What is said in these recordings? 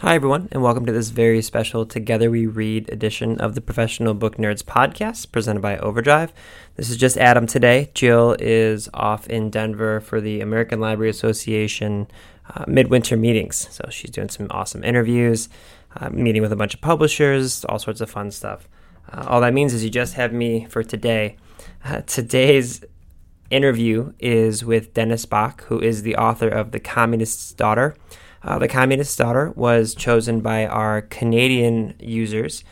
Hi, everyone, and welcome to this very special Together We Read edition of the Professional Book Nerds podcast presented by Overdrive. This is just Adam today. Jill is off in Denver for the American Library Association uh, midwinter meetings. So she's doing some awesome interviews, uh, meeting with a bunch of publishers, all sorts of fun stuff. Uh, all that means is you just have me for today. Uh, today's interview is with Dennis Bock, who is the author of The Communist's Daughter. Uh, the Communist Daughter was chosen by our Canadian users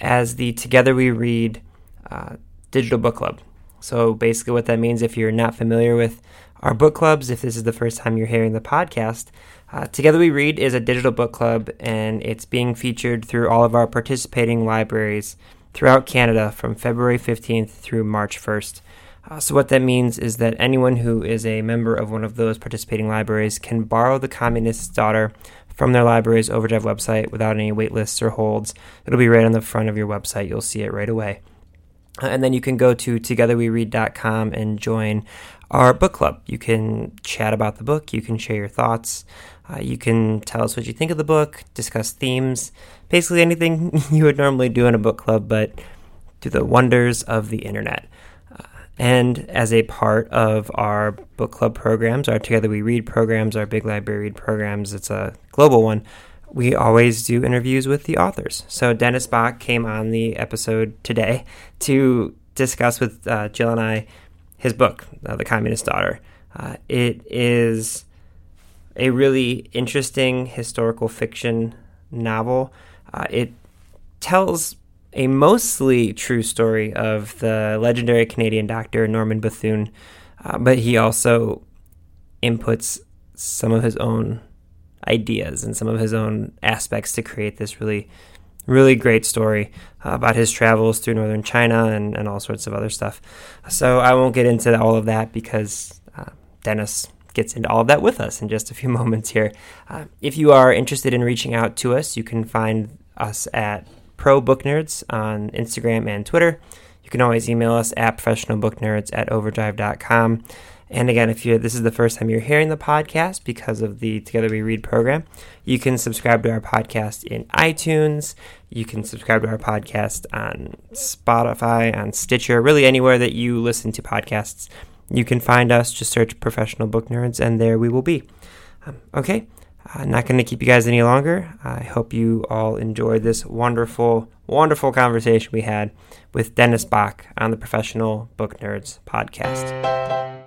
as the Together We Read uh, digital book club. So basically, what that means, if you're not familiar with our book clubs, if this is the first time you're hearing the podcast, uh, Together We Read is a digital book club, and it's being featured through all of our participating libraries throughout Canada from February 15th through March 1st. Uh, so, what that means is that anyone who is a member of one of those participating libraries can borrow The Communist's Daughter from their library's Overdrive website without any waitlists or holds. It'll be right on the front of your website. You'll see it right away. Uh, and then you can go to togetherweread.com and join our book club. You can chat about the book, you can share your thoughts, uh, you can tell us what you think of the book, discuss themes, basically anything you would normally do in a book club, but through the wonders of the internet. And as a part of our book club programs, our Together We Read programs, our Big Library Read programs, it's a global one, we always do interviews with the authors. So Dennis Bock came on the episode today to discuss with uh, Jill and I his book, uh, The Communist Daughter. Uh, it is a really interesting historical fiction novel. Uh, it tells a mostly true story of the legendary Canadian doctor Norman Bethune, uh, but he also inputs some of his own ideas and some of his own aspects to create this really, really great story uh, about his travels through northern China and, and all sorts of other stuff. So I won't get into all of that because uh, Dennis gets into all of that with us in just a few moments here. Uh, if you are interested in reaching out to us, you can find us at Pro Book Nerds on Instagram and Twitter. You can always email us at professionalbooknerds at overdrive.com. And again, if you this is the first time you're hearing the podcast because of the Together We Read program, you can subscribe to our podcast in iTunes. You can subscribe to our podcast on Spotify, on Stitcher, really anywhere that you listen to podcasts. You can find us. Just search Professional Book Nerds, and there we will be. Um, okay, I'm not going to keep you guys any longer. I hope you all enjoyed this wonderful, wonderful conversation we had with Dennis Bock on the Professional Book Nerds podcast.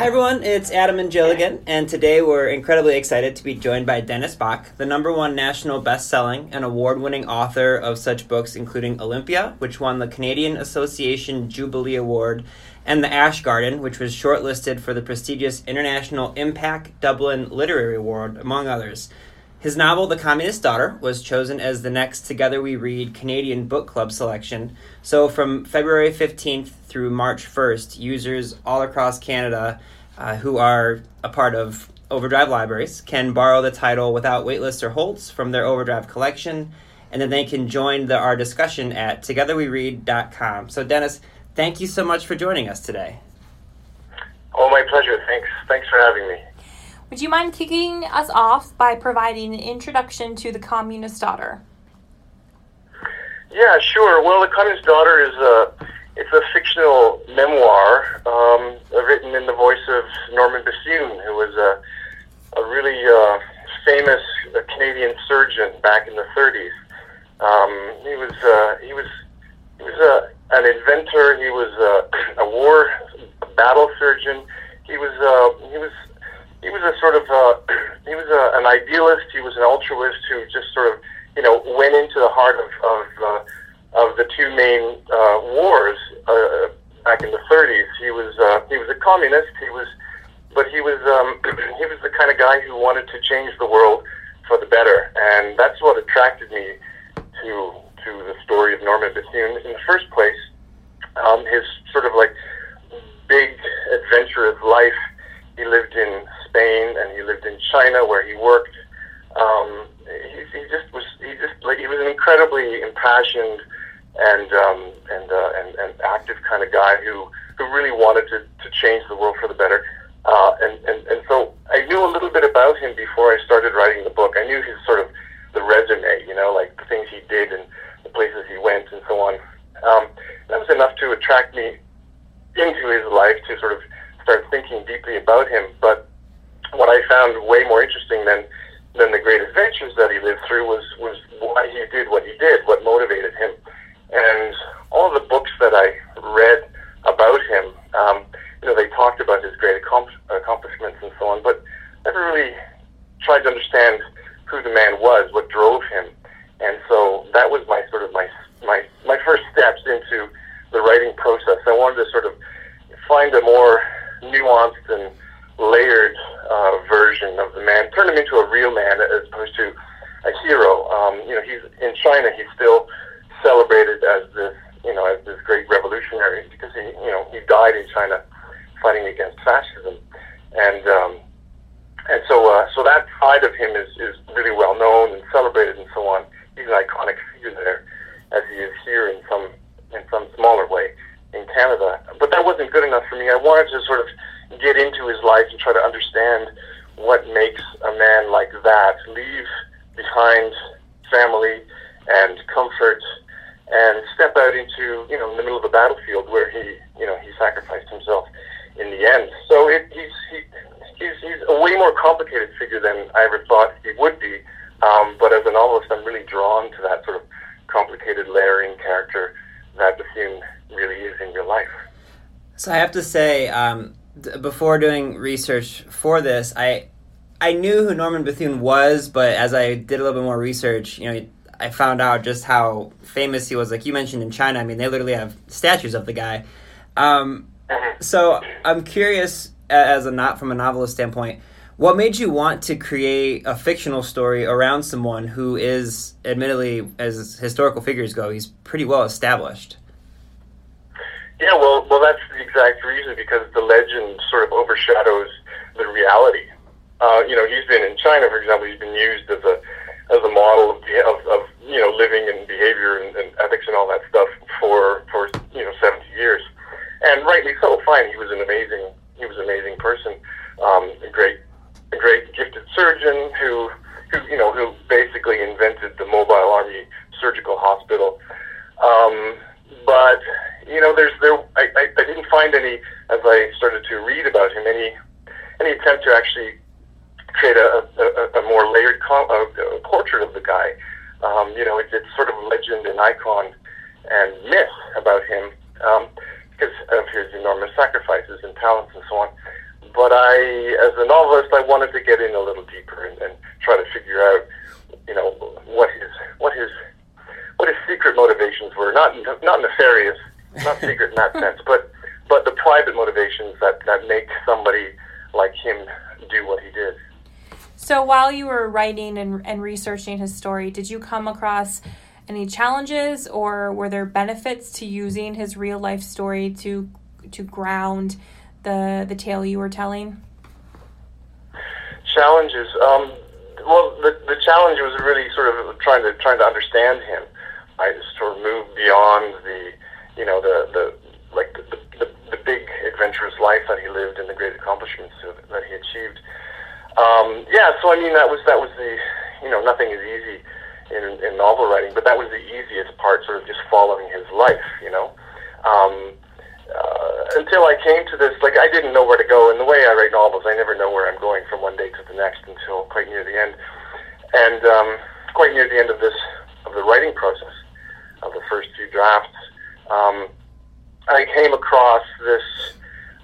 Hi everyone, it's Adam and Jill again, and today we're incredibly excited to be joined by Dennis Bock, the number one national best-selling and award-winning author of such books including Olympia, which won the Canadian Association Jubilee Award, and The Ash Garden, which was shortlisted for the prestigious International IMPAC Dublin Literary Award, among others. His novel, The Communist Daughter, was chosen as the next Together We Read Canadian Book Club selection. So, from February 15th through March 1st, users all across Canada uh, who are a part of Overdrive libraries can borrow the title without waitlists or holds from their Overdrive collection, and then they can join the, our discussion at togetherweread.com. So, Dennis, thank you so much for joining us today. Oh, my pleasure. Thanks. Thanks for having me. Would you mind kicking us off by providing an introduction to the Communist Daughter? Yeah, sure. Well, The Communist Daughter is a it's a fictional memoir um, written in the voice of Norman Bethune, who was a a really uh, famous Canadian surgeon back in the 30s. Um, he was uh, he was he was a, an inventor. He was a, a war battle surgeon. He was uh, he was he was a sort of uh, he was a, an idealist. He was an altruist who just sort of you know went into the heart of of, uh, of the two main uh, wars uh, back in the 30s. He was uh, he was a communist. He was but he was um, he was the kind of guy who wanted to change the world for the better, and that's what attracted me to to the story of Norman Bethune in the first place. Um, his sort of like big adventurous life. He lived in Spain and he lived in China where he worked. Um, he, he just was he just like he was an incredibly impassioned and um, and, uh, and and active kind of guy who who really wanted to, to change the world for the better. Uh, and, and and so I knew a little bit about him before I started writing the book. I knew his sort of the resume, you know, like the things he did and the places he went and so on. Um, that was enough to attract me into his life to sort of start thinking deeply about him. But what I found way more interesting than than the great adventures that he lived through was was why he did what he did, what motivated him, and all the books that I read about him. Um, you know, they talked about his great accomplishments and so on, but never really tried to understand who the man was, what drove him, and so that was my sort of my my my first steps into the writing process. I wanted to sort of find a more nuanced and layered uh, version of the man, turn him into a real man as opposed to a hero. Um, you know, he's in China. He's still celebrated as this, you know, as this great revolutionary because he, you know, he died in China fighting against fascism, and um, and so uh, so that side of him is is really well known and celebrated and so on. He's an iconic figure there, as he is here in some in some smaller way in Canada. But that wasn't good enough for me. I wanted to sort of get into his life and try to understand what makes a man like that leave behind family and comfort and step out into you know in the middle of the battlefield where he you know he sacrificed himself in the end. So it, he's he, he's he's a way more complicated figure than I ever thought he would be. Um, but as a novelist, I'm really drawn to that sort of complicated layering character that Bethune really is in your life. So I have to say, um, before doing research for this, I I knew who Norman Bethune was, but as I did a little bit more research, you know, I found out just how famous he was. Like you mentioned in China, I mean, they literally have statues of the guy. Um, mm-hmm. so I'm curious, as a not from a novelist standpoint, what made you want to create a fictional story around someone who is, admittedly, as historical figures go, he's pretty well established? Yeah, well, well, that's the exact reason because the legend sort of overshadows the reality. Uh, you know, he's been in China, for example. He's been used as a as a model of, of, of you know living and behavior and, and ethics and all that stuff for for you know seventy years, and rightly so. Fine, he was an amazing he was an amazing person, um, a great a great gifted surgeon who who you know who basically invented the mobile army surgical hospital. Um, but you know, there's there I, I, I didn't find any as I started to read about him any any attempt to actually create a, a, a more layered com- a, a portrait of the guy. Um, you know, it, it's sort of legend and icon and myth about him um, because of his enormous sacrifices and talents and so on. But I, as a novelist, I wanted to get in a little deeper and, and try to figure out, you know, what his what his what his secret motivations were. Not not nefarious, not secret in that sense, but but the private motivations that that make somebody like him do what he did. So while you were writing and, and researching his story, did you come across any challenges or were there benefits to using his real life story to to ground the the tale you were telling? Challenges. Um, well, the, the challenge was really sort of trying to trying to understand him. I sort of moved beyond the, you know, the the like the, the, the big adventurous life that he lived and the great accomplishments that he achieved. Um, yeah, so I mean that was that was the, you know, nothing is easy in, in novel writing, but that was the easiest part, sort of just following his life, you know. Um, uh, until I came to this, like I didn't know where to go. And the way I write novels, I never know where I'm going from one day to the next until quite near the end. And um, quite near the end of this of the writing process of the first few drafts, um, I came across this,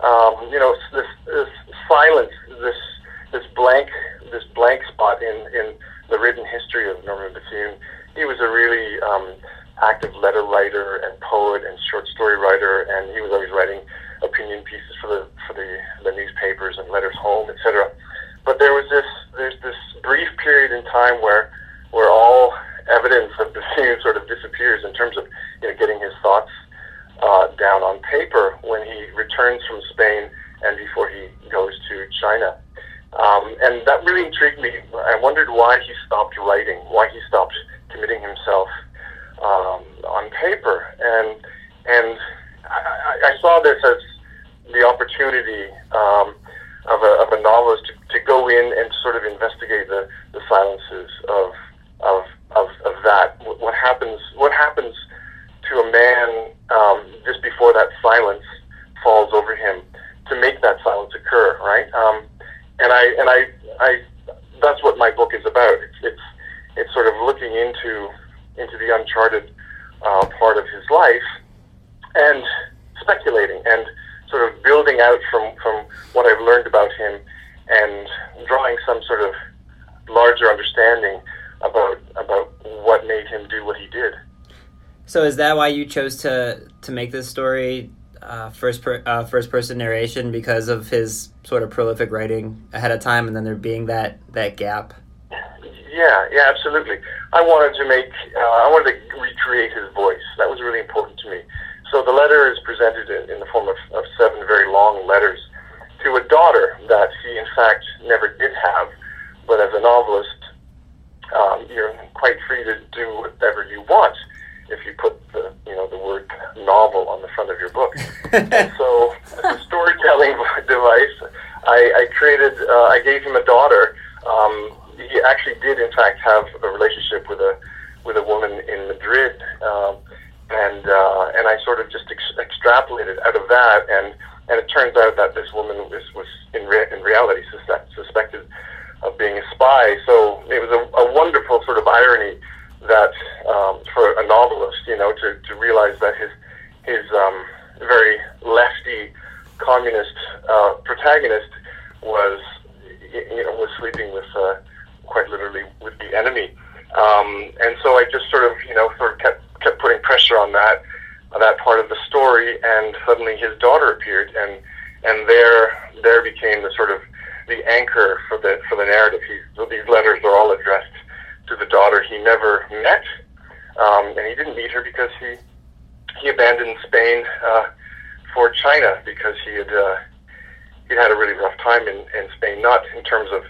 um, you know, this, this silence, this this blank this blank spot in in the written history of Norman Bethune. He was a really um, active letter writer and poet and short story writer, and he was always writing opinion pieces for the for the, the newspapers and letters home, etc. But there was this there's this brief period in time where where all evidence of Bethune sort of disappears in terms of you know getting his thoughts uh, down on paper when he returns from Spain and before he goes to China. Um, and that really intrigued me. I wondered why he stopped writing, why he stopped committing himself um, on paper, and and I, I saw this as the opportunity um, of, a, of a novelist to, to go in and sort of investigate the, the silences of, of of of that. What happens? What happens to a man um, just before that silence falls over him to make that silence occur? Right. Um, and I and I I that's what my book is about. It's it's, it's sort of looking into into the uncharted uh, part of his life and speculating and sort of building out from from what I've learned about him and drawing some sort of larger understanding about about what made him do what he did. So is that why you chose to to make this story uh, first per, uh, first person narration because of his sort of prolific writing ahead of time, and then there being that that gap. Yeah, yeah, absolutely. I wanted to make, uh, I wanted to recreate his voice. That was really important to me. So the letter is presented in, in the form of, of seven very long letters to a daughter that he, in fact, never did have. But as a novelist, um, you're quite free to do whatever you want if you put the you know the word novel on the front of your book. and so, as a storytelling device, I, I created. Uh, I gave him a daughter. Um, he actually did, in fact, have a relationship with a with a woman in Madrid, um, and uh, and I sort of just ex- extrapolated out of that, and and it turns out that this woman was was in re- in reality suspect, suspected of being a spy. So it was a, a wonderful sort of irony that um, for a novelist, you know, to, to realize that his his um, very lefty communist uh, protagonist was you know was sleeping with uh, quite literally with the enemy, um, and so I just sort of you know sort of kept kept putting pressure on that uh, that part of the story, and suddenly his daughter appeared, and and there there became the sort of the anchor for the for the narrative. These letters are all addressed to the daughter he never met, um, and he didn't meet her because he he abandoned Spain uh, for China because he had uh, he had a really rough time in, in Spain, not in terms of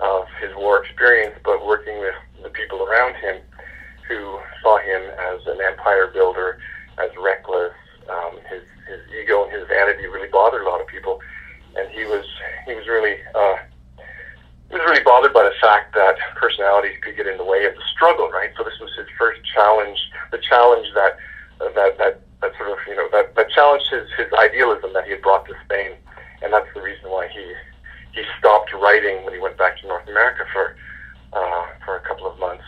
of his war experience, but working with the people around him who saw him as an empire builder, as reckless. Um, his his ego and his vanity really bothered a lot of people, and he was he was really uh, he was really bothered by the fact that personalities could get in the way of the struggle, right? So this was his first challenge, the challenge that uh, that that that sort of you know that that challenged his his idealism that he had brought to Spain, and that's the reason why he he stopped writing when he went back to North America for uh, for a couple of months,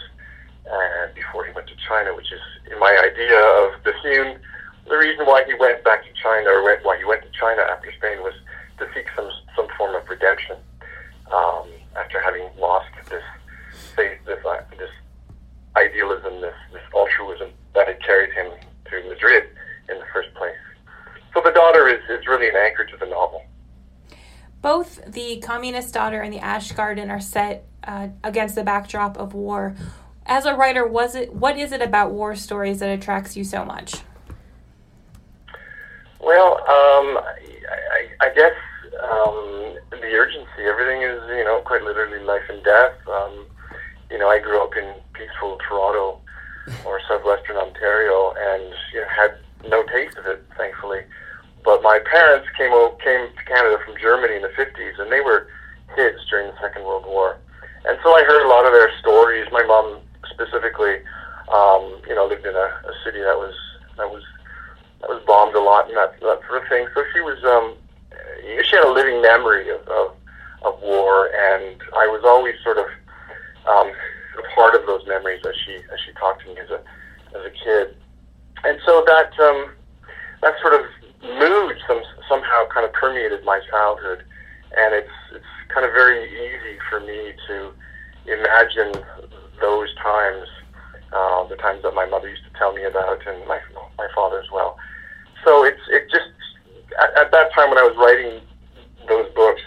and before he went to China, which is in my idea of Bethune. The reason why he went back to China, or went, why he went to China after Spain, was to seek some some form of redemption. Um, after having lost this faith, this uh, this idealism, this this altruism that had carried him to Madrid in the first place. So the daughter is, is really an anchor to the novel. Both the communist daughter and the Ash Garden are set uh, against the backdrop of war. As a writer, was it what is it about war stories that attracts you so much? Well, um, I, I, guess um, the urgency. Everything is, you know, quite literally life and death. Um, you know, I grew up in peaceful Toronto or southwestern Ontario, and you know, had no taste of it, thankfully. But my parents came came to Canada from Germany in the 50s, and they were kids during the Second World War. And so I heard a lot of their stories. My mom specifically, um, you know, lived in a, a city that was that was that was bombed a lot and that that sort of thing. So she was um, she had a living memory of, of of war, and I was always sort of um, a part of those memories as she as she talked to me as a as a kid, and so that um, that sort of mood some somehow kind of permeated my childhood, and it's it's kind of very easy for me to imagine those times, uh, the times that my mother used to tell me about, and my my father as well. So it's it just at, at that time when I was writing those books,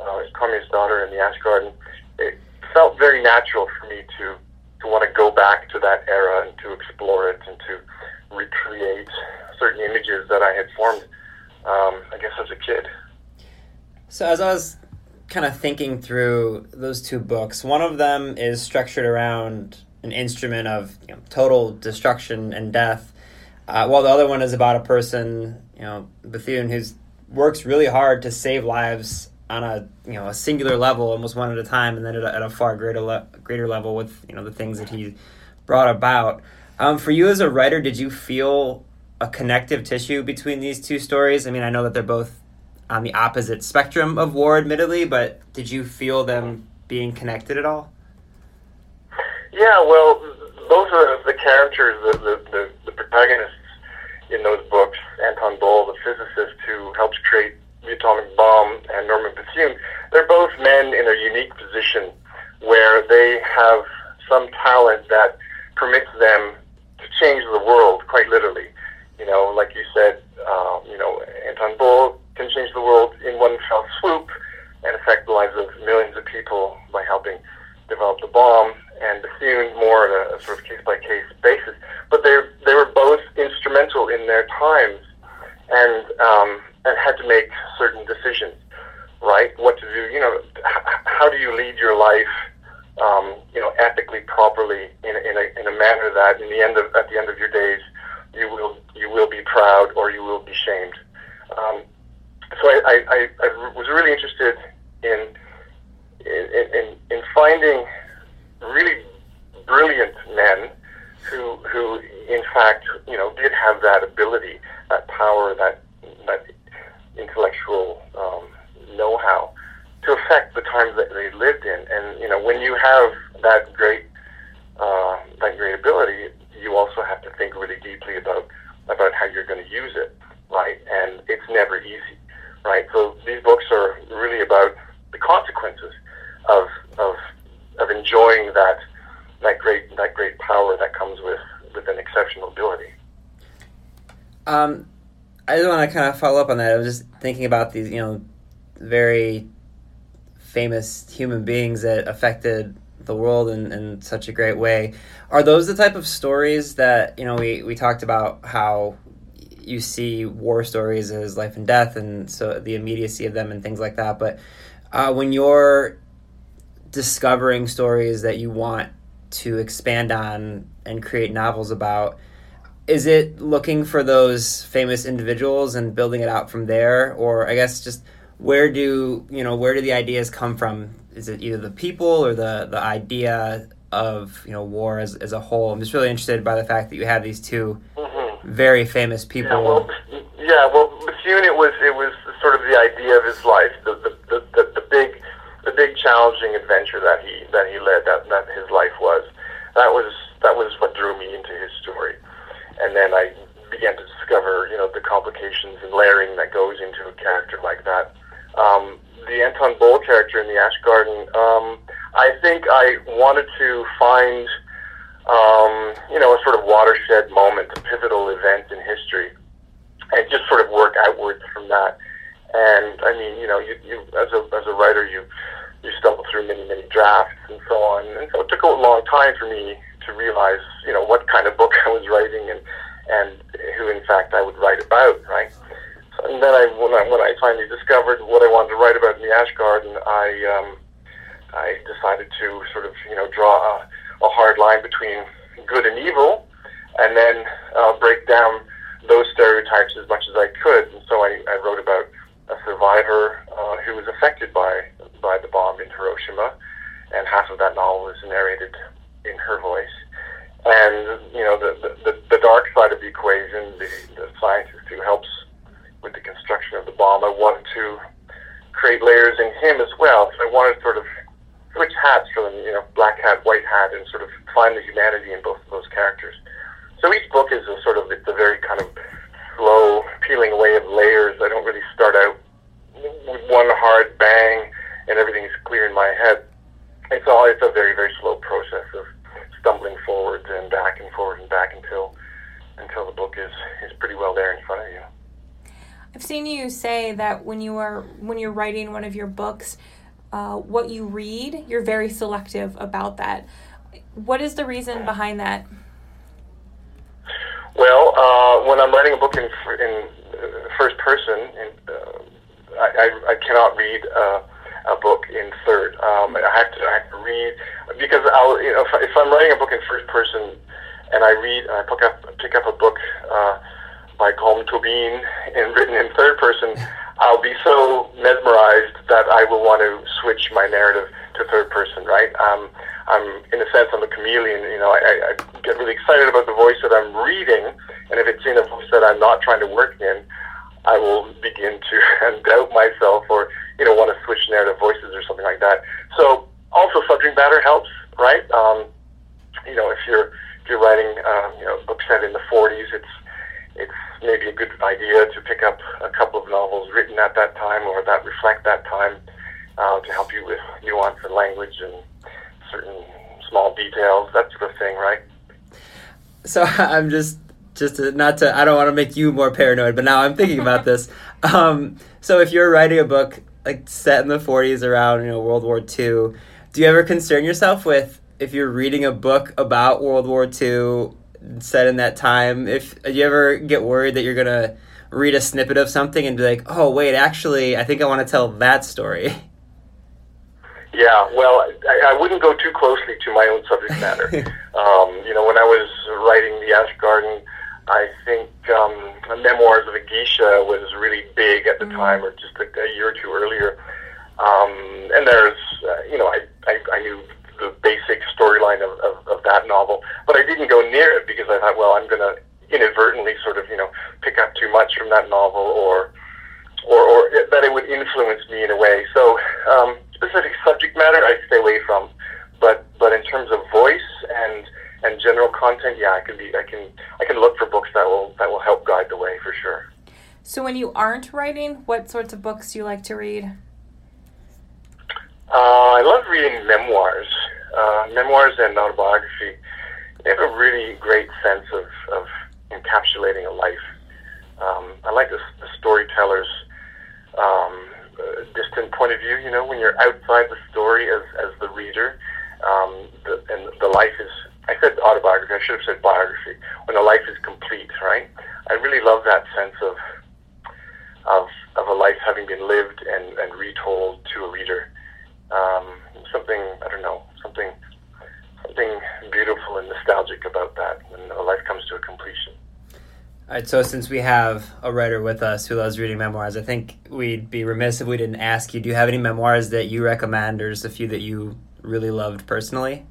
uh, Communist Daughter and The Ash Garden, it felt very natural for me to to want to go back to that era and to explore it and to recreate certain images that I had formed, um, I guess, as a kid. So as I was kind of thinking through those two books, one of them is structured around an instrument of you know, total destruction and death, uh, while the other one is about a person, you know, Bethune, who works really hard to save lives on a you know a singular level, almost one at a time, and then at a, at a far greater le- greater level with you know the things that he brought about. Um, for you as a writer, did you feel a connective tissue between these two stories? I mean, I know that they're both on the opposite spectrum of war, admittedly, but did you feel them being connected at all? Yeah, well, both of the characters, the, the, the, the protagonists in those books. Anton Böll, the physicist who helps create the atomic bomb, and Norman Bethune. They're both men in a unique position where they have some talent that permits them to change the world, quite literally. You know, like you said, um, you know, Anton Böll can change the world in one fell swoop and affect the lives of millions of people by helping develop the bomb, and Bethune more on a sort of case by case basis. But they they were both instrumental in their times, and um, and had to make certain decisions, right? What to do, you know, h- how do you lead your life, um, you know, ethically, properly, in a, in a in a manner that, in the end of at the end of your days, you will you will be proud or you will be shamed. Um, so I, I, I, I was really interested in in, in, in finding really brilliant men who who in fact you know did have that ability, that power, that that intellectual um, know-how to affect the times that they lived in. And you know when you have that great uh, that great ability, you also have to think really deeply about about how you're going to use it, right? And it's never easy, right? So these books are really about the consequences of of of enjoying that that great that great power that comes with with an exceptional ability. Um, I just want to kind of follow up on that. I was just thinking about these, you know, very famous human beings that affected the world in, in such a great way. Are those the type of stories that, you know, we, we talked about how you see war stories as life and death and so the immediacy of them and things like that. But uh, when you're discovering stories that you want to expand on and create novels about, is it looking for those famous individuals and building it out from there? Or i guess just where do you know where do the ideas come from? Is it either the people or the the idea of you know war as, as a whole? I'm just really interested by the fact that you have these 2 mm-hmm. very famous people. yeah well, yeah, well it was it was sort of the idea of his life the the, the, the, the big the big challenging adventure that he led that that his life was that was that was what drew me into his story and then I began to discover, you know, the complications and layering that goes into a character like that. Um, the Anton Böll character in the Ash Garden, um, I think I wanted to find, um, you know, a sort of watershed moment, a pivotal event in history, and just sort of work outwards from that. And I mean, you know, you, you as a as a writer, you you stumble through many many drafts and so on, and so it took a long time for me to realize, you know, what kind of book I was writing and and who, in fact, I would write about, right? So, and then I when, I, when I finally discovered what I wanted to write about in the Ash Garden, I um, I decided to sort of, you know, draw a, a hard line between good and evil, and then uh, break down those stereotypes as much as I could. And so I, I wrote about a survivor uh, who was affected by by the bomb in Hiroshima, and half of that novel is narrated in her voice. And you know the the, the dark side of the equation, the, the scientist who helps with the construction of the bomb. I wanted to create layers in him as well. So I wanted sort of switch hats them, you know, black hat, white hat, and sort of find the humanity in both of those characters. So each book is a sort of it's a very kind of slow peeling away of layers. I don't really start out with one hard bang and everything is clear in my head. It's all it's a very very slow process of stumbling forwards and back and forward and back until until the book is is pretty well there in front of you. I've seen you say that when you are when you're writing one of your books, uh, what you read, you're very selective about that. What is the reason behind that? Well, uh, when I'm writing a book in in uh, first person, in, uh, I, I, I cannot read uh, a book in third. Um, I have to I have to read because I'll you know if, if I'm writing a book in first person and I read and I pick up pick up a book. Uh, by Colm Tóibín and written in third person, I'll be so mesmerized that I will want to switch my narrative to third person, right? Um, I'm, in a sense, I'm a chameleon. You know, I, I get really excited about the voice that I'm reading, and if it's in a voice that I'm not trying to work in, I will begin to doubt myself or, you know, want to switch narrative voices or something like that. So, also subject matter helps, right? Um, you know, if you're if you're writing, um, you know, books set in the 40s, it's it's maybe a good idea to pick up a couple of novels written at that time or that reflect that time uh, to help you with nuance and language and certain small details, that sort of thing, right? So I'm just just to, not to I don't want to make you more paranoid, but now I'm thinking about this. Um, so if you're writing a book like set in the 40s around you know World War II, do you ever concern yourself with if you're reading a book about World War II set in that time. If you ever get worried that you're gonna read a snippet of something and be like, "Oh, wait, actually, I think I want to tell that story." Yeah, well, I, I wouldn't go too closely to my own subject matter. um, you know, when I was writing The Ash Garden, I think um, Memoirs of a Geisha was really big at the mm-hmm. time, or just a, a year or two earlier. Um, and there's, uh, you know, I, I, I knew the basic storyline of, of, of that novel. But I didn't go near it because I thought, well, I'm going to inadvertently sort of, you know, pick up too much from that novel or, or, or that it would influence me in a way. So um, specific subject matter I stay away from. But, but in terms of voice and, and general content, yeah, I can be, I can, I can look for books that will, that will help guide the way for sure. So when you aren't writing, what sorts of books do you like to read? Uh, I love reading memoirs, uh, memoirs and autobiography. They have a really great sense of, of encapsulating a life. Um, I like the, the storyteller's um, uh, distant point of view. You know, when you're outside the story as, as the reader, um, the, and the life is. Said autobiography. I should have said biography. When the life is complete, right? I really love that sense of of of a life having been lived and, and retold to a reader um, something I don't know, something something beautiful and nostalgic about that when a life comes to a completion. All right, so since we have a writer with us who loves reading memoirs, I think we'd be remiss if we didn't ask you: Do you have any memoirs that you recommend, or just a few that you really loved personally?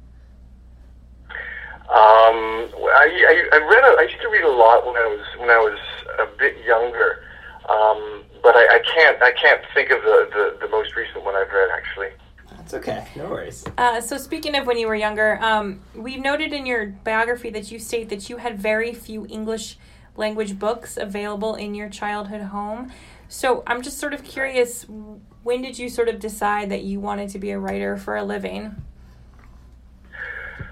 Um, I, I, I read. A, I used to read a lot when I was when I was a bit younger, um, but I, I can't. I can't think of the, the, the most recent one I've read actually. That's okay. No worries. Uh, so, speaking of when you were younger, um, we've noted in your biography that you state that you had very few English language books available in your childhood home. So, I'm just sort of curious when did you sort of decide that you wanted to be a writer for a living?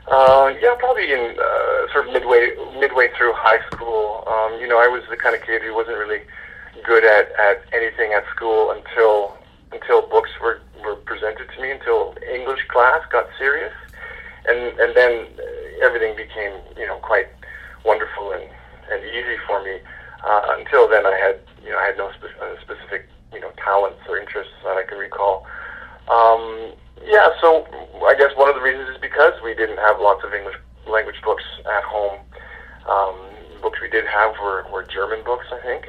Uh, yeah, probably in uh, sort of midway midway through high school. Um, you know, I was the kind of kid who wasn't really good at, at anything at school until until books were were presented to me until English class got serious, and and then everything became you know quite wonderful and and easy for me. Uh, until then, I had you know I had no spe- uh, specific you know talents or interests that I can recall. Um, yeah, so I guess one of the reasons is because we didn't have lots of English language books at home. Um, books we did have were, were German books, I think,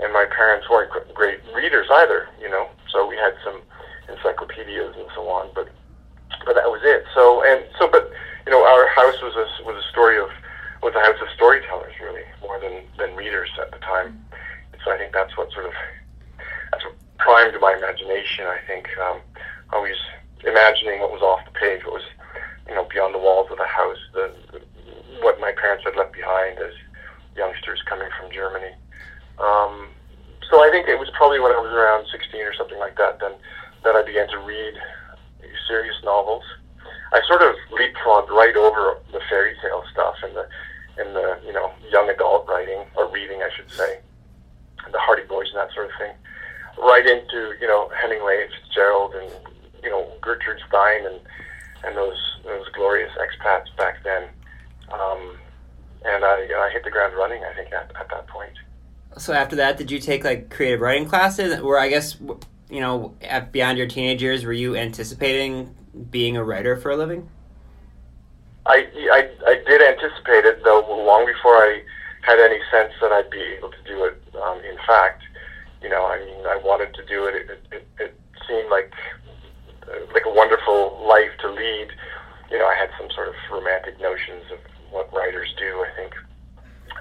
and my parents weren't great readers either. You know, so we had some encyclopedias and so on, but but that was it. So and so, but you know, our house was a was a story of was a house of storytellers, really, more than than readers at the time. So I think that's what sort of that's what primed my imagination. I think um, always imagining what was off the page, what was you know beyond the walls of the house, the, what my parents had left behind as youngsters coming from Germany. Um, so I think it was probably when I was around 16 or something like that then that I began to read serious novels. I sort of leapfrogged right over the fairy tale stuff and the and the you know young adult writing or reading, I should say, the Hardy Boys and that sort of thing, right into you know Hemingway, and Fitzgerald, and you know Gertrude Stein and and those those glorious expats back then. Um, and I, I hit the ground running. I think at, at that point. So after that, did you take like creative writing classes? Or I guess you know, at, beyond your teenage years, were you anticipating being a writer for a living? I, I, I did anticipate it, though, long before I had any sense that I'd be able to do it. Um, in fact, you know, I mean, I wanted to do it. It, it, it seemed like like a wonderful lead. You know, I had some sort of romantic notions of what writers do. I think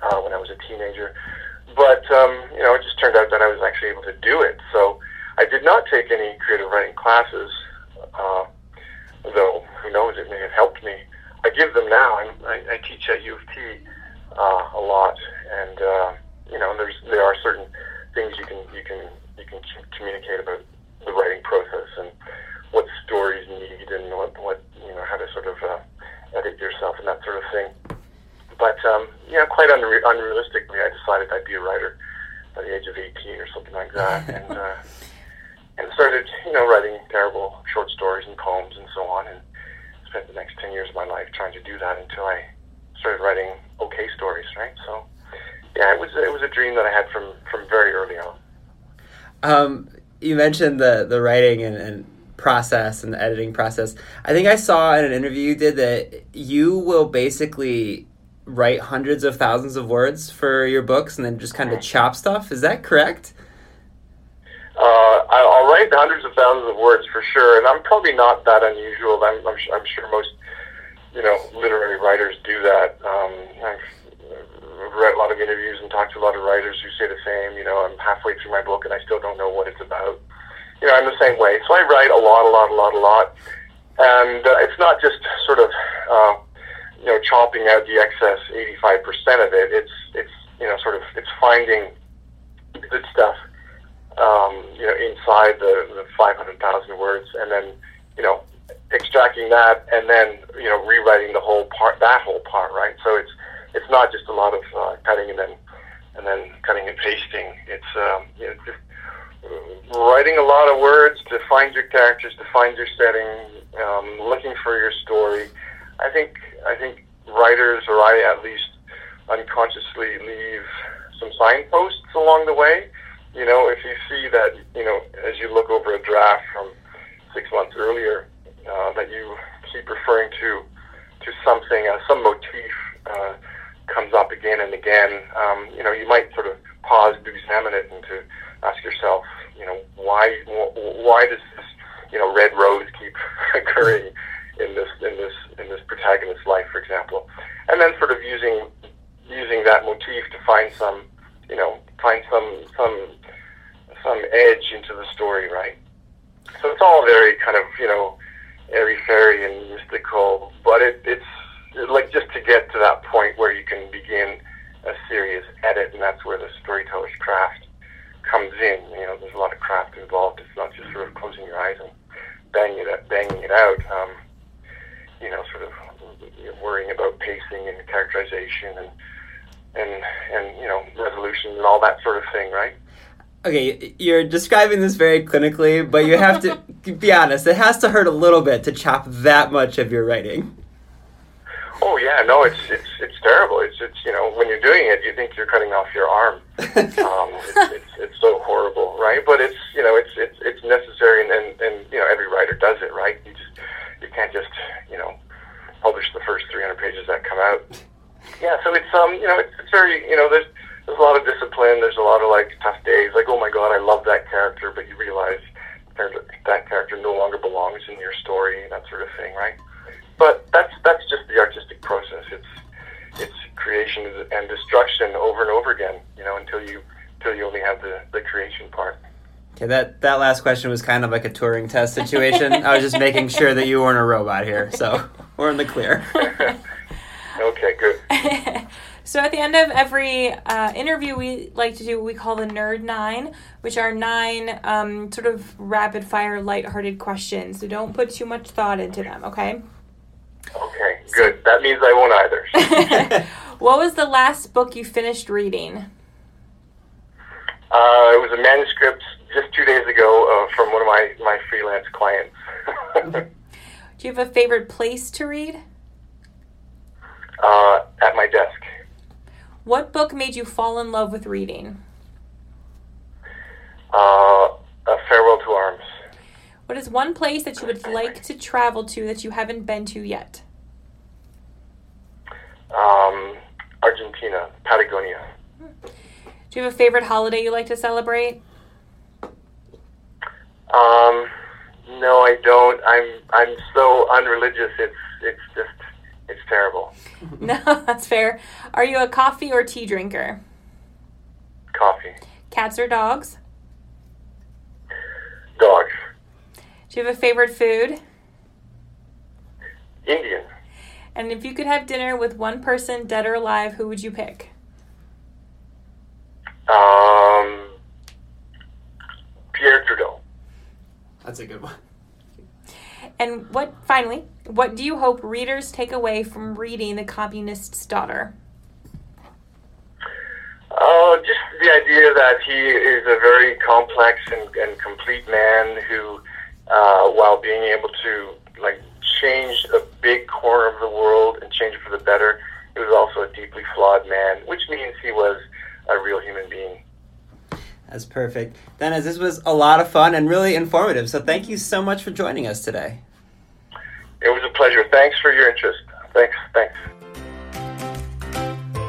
uh, when I was a teenager, but um, you know, it just turned out that I was actually able to do it. So I did not take any creative writing classes, uh, though who knows, it may have helped me. I give them now. I'm, I, I teach at U of T uh, a lot, and uh, you know, there's there are certain things you can you can you can communicate about the writing process and stories need and what what you know how to sort of uh, edit yourself and that sort of thing. But um, you know, quite unre- unrealistically, I decided I'd be a writer by the age of 18 or something like that, and. Uh, and started, you know, writing terrible short stories and poems and so on, and spent the next ten years of my life trying to do that until I started writing okay stories, right? So, yeah, it was it was a dream that I had from from very early on. Um, you mentioned the the writing and, and process and the editing process. I think I saw in an interview you did that you will basically write hundreds of thousands of words for your books and then just kind of chop stuff. Is that correct? Uh, I'll write hundreds of thousands of words for sure, and I'm probably not that unusual. I'm, I'm, I'm sure most, you know, literary writers do that. Um, I've read a lot of interviews and talked to a lot of writers who say the same. You know, I'm halfway through my book and I still don't know what it's about. You know, I'm the same way. So I write a lot, a lot, a lot, a lot, and uh, it's not just sort of, uh, you know, chopping out the excess 85% of it. It's, it's, you know, sort of, it's finding good stuff um, you know, inside the, the 500,000 words, and then, you know, extracting that, and then, you know, rewriting the whole part, that whole part, right? So it's it's not just a lot of uh, cutting and then and then cutting and pasting. It's um, you know, just writing a lot of words to find your characters, to find your setting, um, looking for your story. I think I think writers, or I at least, unconsciously leave some signposts along the way you know, if you see that, you know, as you look over a draft from six months earlier, uh, that you keep referring to to something, uh, some motif uh, comes up again and again, um, you know, you might sort of pause to examine it and to ask yourself, you know, why why does this, you know, red rose keep occurring in this in this in this protagonist's life, for example, and then sort of using using that motif to find some, you know, find some some some edge into the story, right? So it's all very kind of you know airy fairy and mystical, but it, it's like just to get to that point where you can begin a serious edit, and that's where the storyteller's craft comes in. You know, there's a lot of craft involved. It's not just sort of closing your eyes and banging it, banging it out. Um, you know, sort of worrying about pacing and characterization and and and you know resolution and all that sort of thing, right? Okay, you're describing this very clinically, but you have to be honest. It has to hurt a little bit to chop that much of your writing. Oh yeah, no, it's it's it's terrible. It's it's you know when you're doing it, you think you're cutting off your arm. um, it's, it's it's so horrible, right? But it's you know it's it's it's necessary, and, and and you know every writer does it, right? You just you can't just you know publish the first 300 pages that come out. Yeah, so it's um you know it's, it's very you know there's there's a lot of discipline. There's a lot of like tough days. Like, oh my god, I love that character, but you realize that character no longer belongs in your story, that sort of thing, right? but that's that's just the artistic process. It's it's creation and destruction over and over again. You know, until you until you only have the the creation part. Okay, that that last question was kind of like a Turing test situation. I was just making sure that you weren't a robot here, so we're in the clear. okay, good. so at the end of every uh, interview, we like to do what we call the Nerd Nine, which are nine um, sort of rapid fire, light-hearted questions. So don't put too much thought into them. Okay. Okay, good. That means I won't either. what was the last book you finished reading? Uh, it was a manuscript just two days ago uh, from one of my, my freelance clients. Do you have a favorite place to read? Uh, at my desk. What book made you fall in love with reading? Uh, a Farewell to Arms. What is one place that you would like to travel to that you haven't been to yet? Um, Argentina, Patagonia. Do you have a favorite holiday you like to celebrate? Um, no, I don't. I'm I'm so unreligious. It's it's just it's terrible. no, that's fair. Are you a coffee or tea drinker? Coffee. Cats or dogs? Dogs. Do you have a favorite food? And if you could have dinner with one person, dead or alive, who would you pick? Um, Pierre Trudeau. That's a good one. And what, finally, what do you hope readers take away from reading The Communist's Daughter? Uh, just the idea that he is a very complex and, and complete man who, uh, while being able to like change a big corner of the world and change it for the better, he was also a deeply flawed man, which means he was a real human being. That's perfect. Dennis, this was a lot of fun and really informative. So thank you so much for joining us today. It was a pleasure. Thanks for your interest. Thanks. Thanks.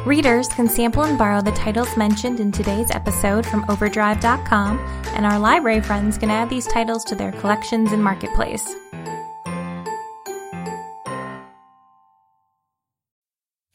Readers can sample and borrow the titles mentioned in today's episode from Overdrive.com, and our library friends can add these titles to their collections and marketplace.